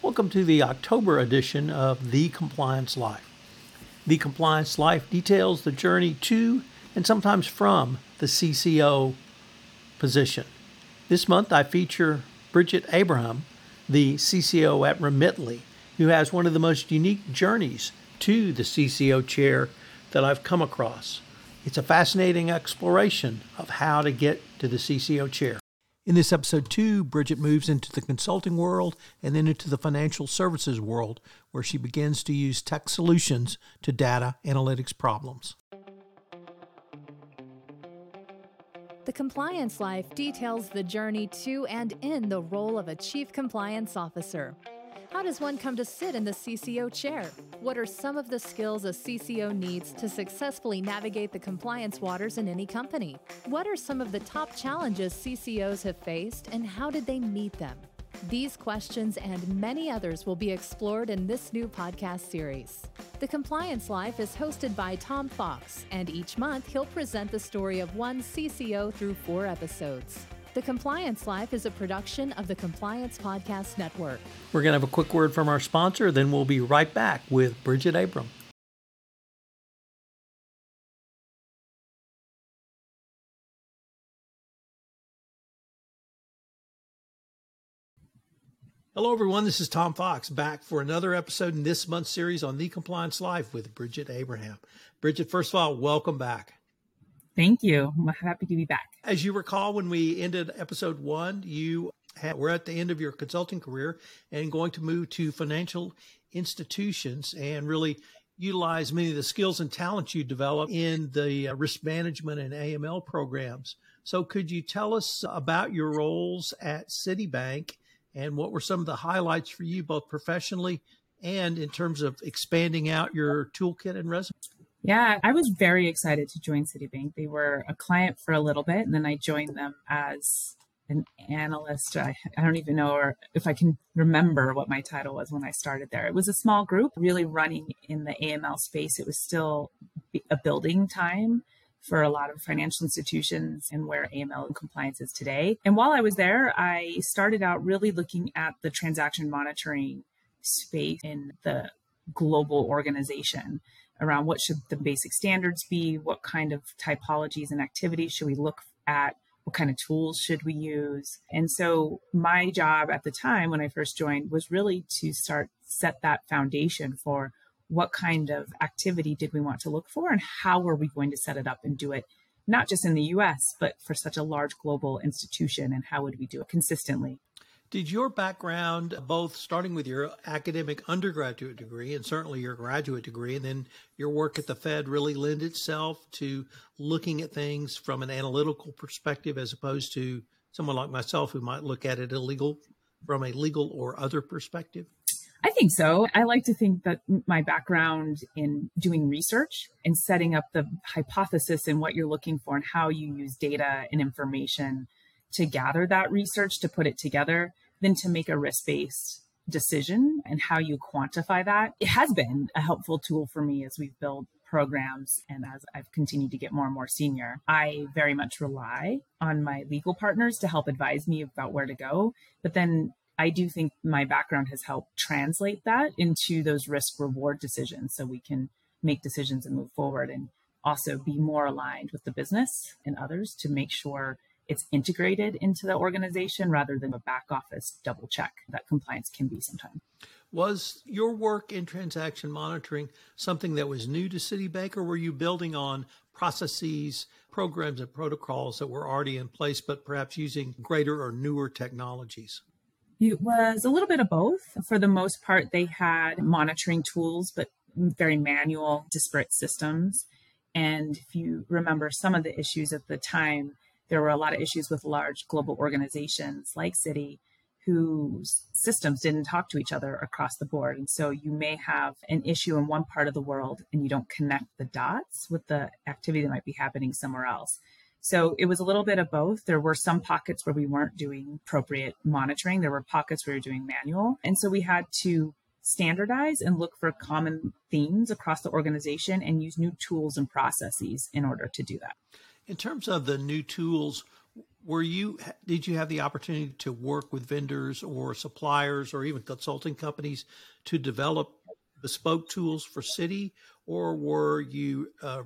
Welcome to the October edition of The Compliance Life. The Compliance Life details the journey to and sometimes from the CCO position. This month I feature Bridget Abraham, the CCO at Remitly, who has one of the most unique journeys to the CCO chair that I've come across. It's a fascinating exploration of how to get to the CCO chair. In this episode two, Bridget moves into the consulting world and then into the financial services world, where she begins to use tech solutions to data analytics problems. The Compliance Life details the journey to and in the role of a Chief Compliance Officer. How does one come to sit in the CCO chair? What are some of the skills a CCO needs to successfully navigate the compliance waters in any company? What are some of the top challenges CCOs have faced and how did they meet them? These questions and many others will be explored in this new podcast series. The Compliance Life is hosted by Tom Fox, and each month he'll present the story of one CCO through four episodes. The Compliance Life is a production of the Compliance Podcast Network. We're going to have a quick word from our sponsor, then we'll be right back with Bridget Abraham. Hello, everyone. This is Tom Fox back for another episode in this month's series on The Compliance Life with Bridget Abraham. Bridget, first of all, welcome back. Thank you. I'm happy to be back. As you recall, when we ended episode one, you had, were at the end of your consulting career and going to move to financial institutions and really utilize many of the skills and talents you developed in the uh, risk management and AML programs. So, could you tell us about your roles at Citibank and what were some of the highlights for you, both professionally and in terms of expanding out your toolkit and resume? Yeah, I was very excited to join Citibank. They were a client for a little bit, and then I joined them as an analyst. I, I don't even know or if I can remember what my title was when I started there. It was a small group, really running in the AML space. It was still a building time for a lot of financial institutions and where AML and compliance is today. And while I was there, I started out really looking at the transaction monitoring space in the global organization around what should the basic standards be, what kind of typologies and activities should we look at, what kind of tools should we use. And so my job at the time when I first joined was really to start set that foundation for what kind of activity did we want to look for and how are we going to set it up and do it not just in the US, but for such a large global institution, and how would we do it consistently? Did your background, both starting with your academic undergraduate degree and certainly your graduate degree, and then your work at the Fed, really lend itself to looking at things from an analytical perspective as opposed to someone like myself who might look at it illegal from a legal or other perspective? I think so. I like to think that my background in doing research and setting up the hypothesis and what you're looking for and how you use data and information to gather that research to put it together than to make a risk based decision and how you quantify that. It has been a helpful tool for me as we've built programs and as I've continued to get more and more senior. I very much rely on my legal partners to help advise me about where to go. But then I do think my background has helped translate that into those risk reward decisions so we can make decisions and move forward and also be more aligned with the business and others to make sure it's integrated into the organization rather than a back office double check that compliance can be sometimes. Was your work in transaction monitoring something that was new to Citibank, or were you building on processes, programs, and protocols that were already in place, but perhaps using greater or newer technologies? It was a little bit of both. For the most part, they had monitoring tools, but very manual, disparate systems. And if you remember some of the issues at the time, there were a lot of issues with large global organizations like Citi whose systems didn't talk to each other across the board. And so you may have an issue in one part of the world and you don't connect the dots with the activity that might be happening somewhere else. So it was a little bit of both. There were some pockets where we weren't doing appropriate monitoring. There were pockets where we were doing manual. And so we had to standardize and look for common themes across the organization and use new tools and processes in order to do that. In terms of the new tools, were you did you have the opportunity to work with vendors or suppliers or even consulting companies to develop bespoke tools for Citi or were you uh,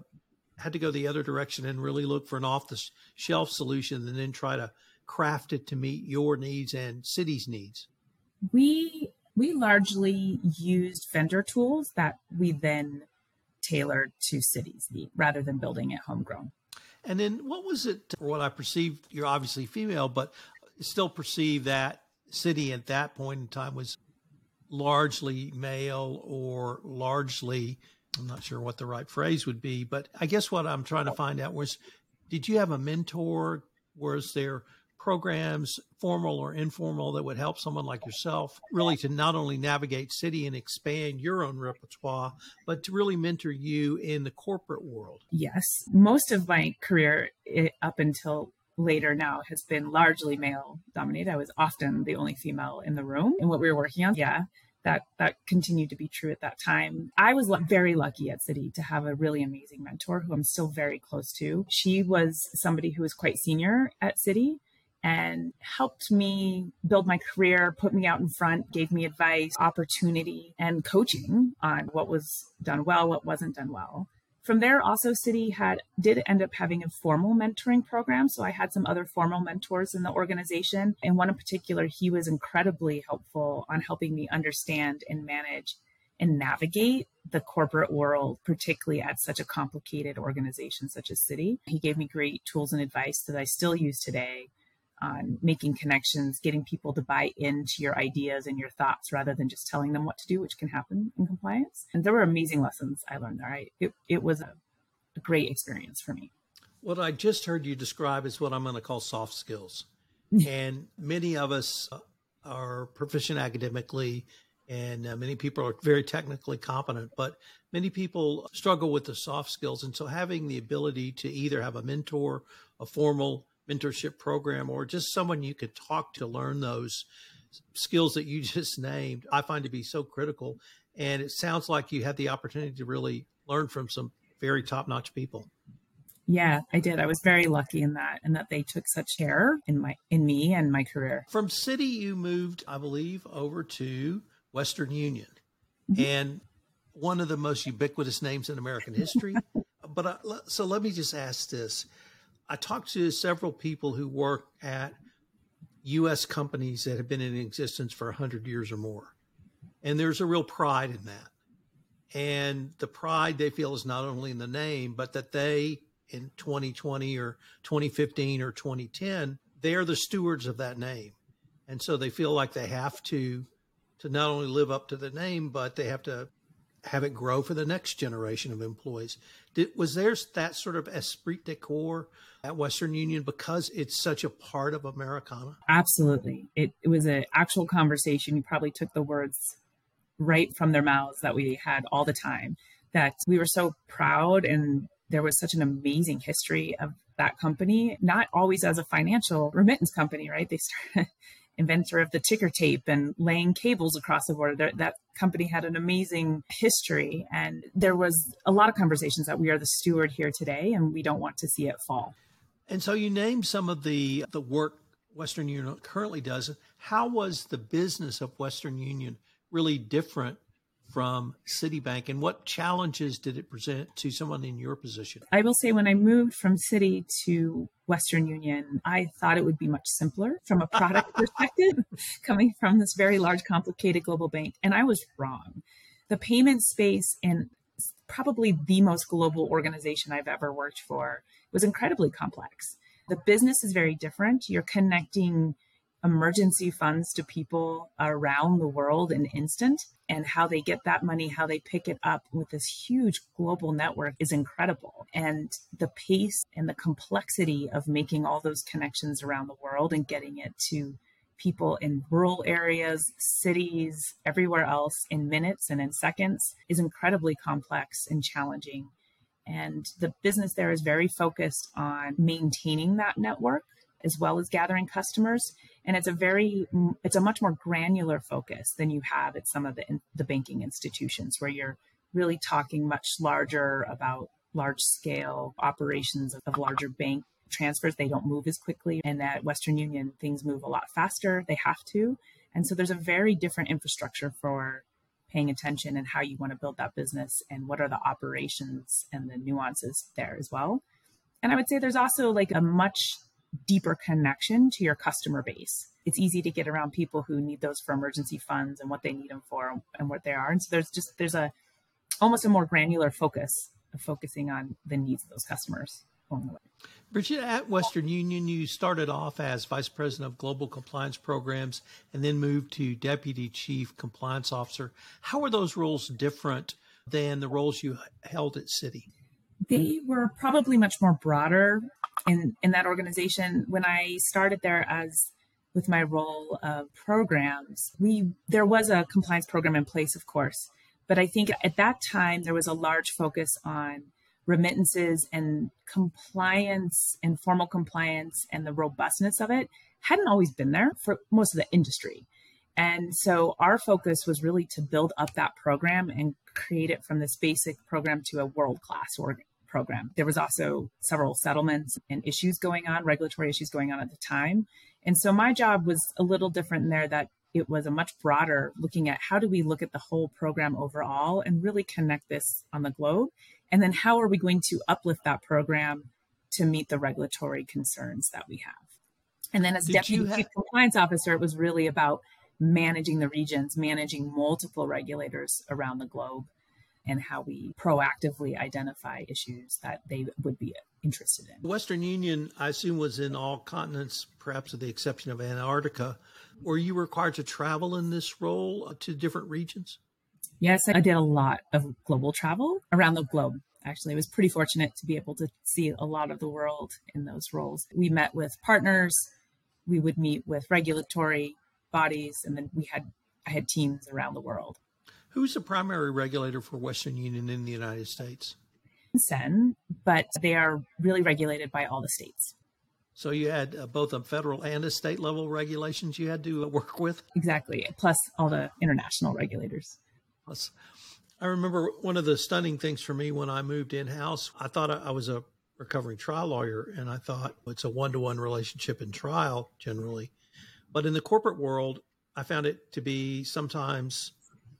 had to go the other direction and really look for an off the shelf solution and then try to craft it to meet your needs and Citi's needs? We we largely used vendor tools that we then tailored to Citi's rather than building it homegrown and then what was it, what I perceived, you're obviously female, but still perceive that Citi at that point in time was largely male or largely, I'm not sure what the right phrase would be, but I guess what I'm trying to find out was did you have a mentor? Was there programs, formal or informal, that would help someone like yourself really to not only navigate Citi and expand your own repertoire, but to really mentor you in the corporate world? Yes. Most of my career up until later now has been largely male dominated. I was often the only female in the room in what we were working on. Yeah that that continued to be true at that time. I was very lucky at Citi to have a really amazing mentor who I'm still very close to. She was somebody who was quite senior at Citi and helped me build my career, put me out in front, gave me advice, opportunity, and coaching on what was done well, what wasn't done well. From there, also Citi had did end up having a formal mentoring program. So I had some other formal mentors in the organization. And one in particular, he was incredibly helpful on helping me understand and manage and navigate the corporate world, particularly at such a complicated organization such as Citi. He gave me great tools and advice that I still use today on making connections, getting people to buy into your ideas and your thoughts rather than just telling them what to do, which can happen in compliance. And there were amazing lessons I learned there. I, it, it was a, a great experience for me. What I just heard you describe is what I'm going to call soft skills. and many of us are proficient academically, and uh, many people are very technically competent, but many people struggle with the soft skills. And so having the ability to either have a mentor, a formal mentorship program or just someone you could talk to learn those skills that you just named, I find to be so critical. And it sounds like you had the opportunity to really learn from some very top notch people. Yeah, I did. I was very lucky in that and that they took such care in my in me and my career. From Citi you moved, I believe, over to Western Union. Mm-hmm. And one of the most ubiquitous names in American history. but I, so let me just ask this. I talked to several people who work at U.S. companies that have been in existence for 100 years or more. And there's a real pride in that. And the pride they feel is not only in the name, but that they, in 2020 or 2015 or 2010, they're the stewards of that name. And so they feel like they have to to not only live up to the name, but they have to have it grow for the next generation of employees. Did, was there that sort of esprit de corps at Western Union because it's such a part of Americana? Absolutely. It, it was an actual conversation. You probably took the words right from their mouths that we had all the time. That we were so proud and there was such an amazing history of that company, not always as a financial remittance company, right? They started inventor of the ticker tape and laying cables across the border. That company had an amazing history. And there was a lot of conversations that we are the steward here today and we don't want to see it fall. And so you named some of the, the work Western Union currently does. How was the business of Western Union really different from Citibank and what challenges did it present to someone in your position? I will say when I moved from Citi to Western Union, I thought it would be much simpler from a product perspective, coming from this very large, complicated global bank. And I was wrong. The payment space and probably the most global organization I've ever worked for was incredibly complex. The business is very different. You're connecting emergency funds to people around the world in instant and how they get that money, how they pick it up with this huge global network is incredible. And the pace and the complexity of making all those connections around the world and getting it to people in rural areas, cities, everywhere else in minutes and in seconds is incredibly complex and challenging. And the business there is very focused on maintaining that network as well as gathering customers and it's a very it's a much more granular focus than you have at some of the the banking institutions where you're really talking much larger about large scale operations of larger bank transfers, they don't move as quickly. And at Western Union, things move a lot faster. They have to. And so there's a very different infrastructure for paying attention and how you want to build that business and what are the operations and the nuances there as well. And I would say there's also like a much deeper connection to your customer base. It's easy to get around people who need those for emergency funds and what they need them for and what they are. And so there's just there's a almost a more granular focus of focusing on the needs of those customers along the way. Bridget, at Western Union, you started off as Vice President of Global Compliance Programs and then moved to Deputy Chief Compliance Officer. How are those roles different than the roles you held at Citi? They were probably much more broader in, in that organization. When I started there as with my role of programs, we there was a compliance program in place, of course, but I think at that time there was a large focus on remittances and compliance and formal compliance and the robustness of it hadn't always been there for most of the industry. And so our focus was really to build up that program and create it from this basic program to a world class program. There was also several settlements and issues going on, regulatory issues going on at the time. And so my job was a little different there that it was a much broader looking at how do we look at the whole program overall and really connect this on the globe and then how are we going to uplift that program to meet the regulatory concerns that we have? And then as Did deputy have- chief compliance officer, it was really about managing the regions, managing multiple regulators around the globe, and how we proactively identify issues that they would be interested in. Western Union, I assume, was in all continents, perhaps with the exception of Antarctica. Were you required to travel in this role to different regions? Yes, I did a lot of global travel around the globe. Actually, I was pretty fortunate to be able to see a lot of the world in those roles. We met with partners, we would meet with regulatory bodies, and then we had I had teams around the world. Who's the primary regulator for Western Union in the United States? SEN, but they are really regulated by all the states. So you had uh, both a federal and a state level regulations you had to uh, work with? Exactly, plus all the international regulators. Plus, I remember one of the stunning things for me when I moved in house, I thought I was a recovering trial lawyer and I thought it's a one to one relationship in trial generally. But in the corporate world, I found it to be sometimes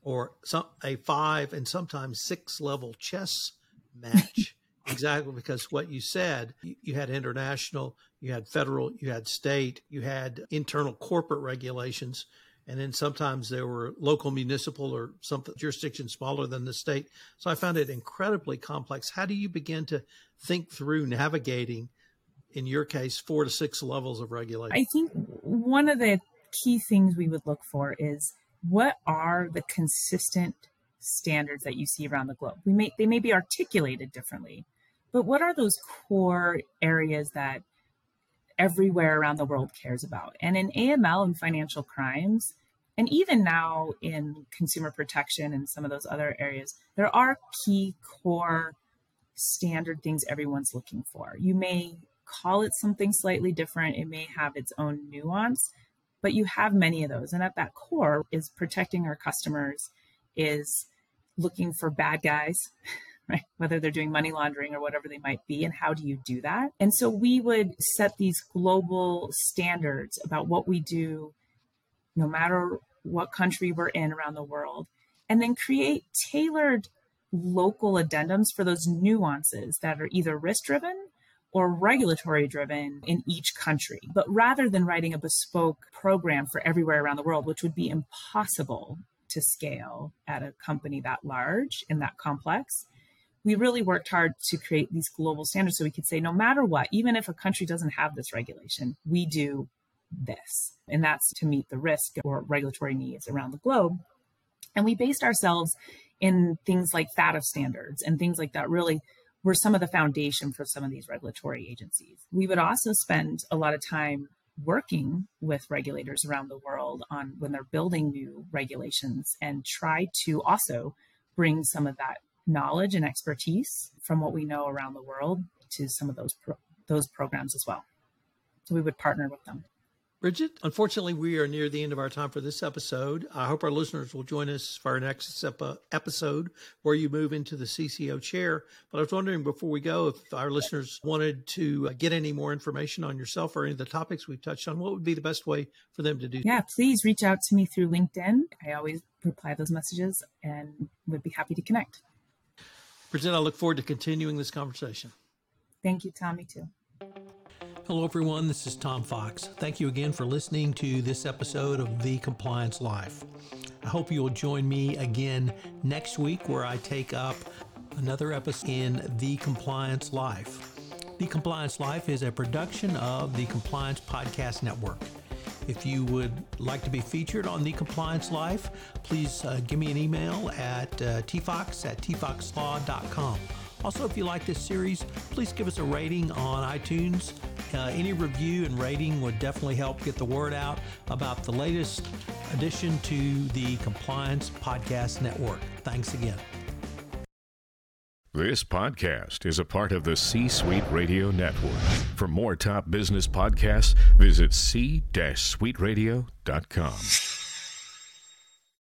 or some a five and sometimes six level chess match. exactly because what you said, you, you, had international, you had federal, you had state, you had internal corporate regulations, and then sometimes there were local municipal or some jurisdiction smaller than the state. So I found it incredibly complex. How do you begin to think through navigating, in your case, four to six levels of regulation? I think one of the key things we would look for is what are the consistent standards that you see around the globe? We may they may be articulated differently, but what are those core areas that everywhere around the world cares about. And in AML and financial crimes, and even now in consumer protection and some of those other areas, there are key core standard things everyone's looking for. You may call it something slightly different, it may have its own nuance, but you have many of those. And at that core is protecting our customers, is looking for bad guys right? Whether they're doing money laundering or whatever they might be, and how do you do that? And so we would set these global standards about what we do, no matter what country we're in around the world, and then create tailored local addendums for those nuances that are either risk driven or regulatory driven in each country. But rather than writing a bespoke program for everywhere around the world, which would be impossible to scale at a company that large and that complex, we really worked hard to create these global standards so we could say no matter what, even if a country doesn't have this regulation, we do this. And that's to meet the risk or regulatory needs around the globe. And we based ourselves in things like FATF standards and things like that really were some of the foundation for some of these regulatory agencies. We would also spend a lot of time working with regulators around the world on when they're building new regulations and try to also bring some of that knowledge and expertise from what we know around the world to some of those pro- those programs as well. So we would partner with them. Bridget, unfortunately, we are near the end of our time for this episode. I hope our listeners will join us for our next episode where you move into the CCO chair. But I was wondering before we go if our listeners wanted to uh, get any more information on yourself or any of the topics we've touched on, what would be the best way for them to do? That? Yeah, please reach out to me through LinkedIn. I always reply those messages and would be happy to connect. Bridget, I look forward to continuing this conversation. Thank you, Tommy, too. Hello, everyone. This is Tom Fox. Thank you again for listening to this episode of The Compliance Life. I hope you will join me again next week where I take up another episode in The Compliance Life. The Compliance Life is a production of the Compliance Podcast Network. If you would like to be featured on The Compliance Life, please uh, give me an email at uh, tfox at tfoxlaw.com. Also, if you like this series, please give us a rating on iTunes. Uh, any review and rating would definitely help get the word out about the latest addition to the Compliance Podcast Network. Thanks again. This podcast is a part of the C Suite Radio Network. For more top business podcasts, visit c-suiteradio.com.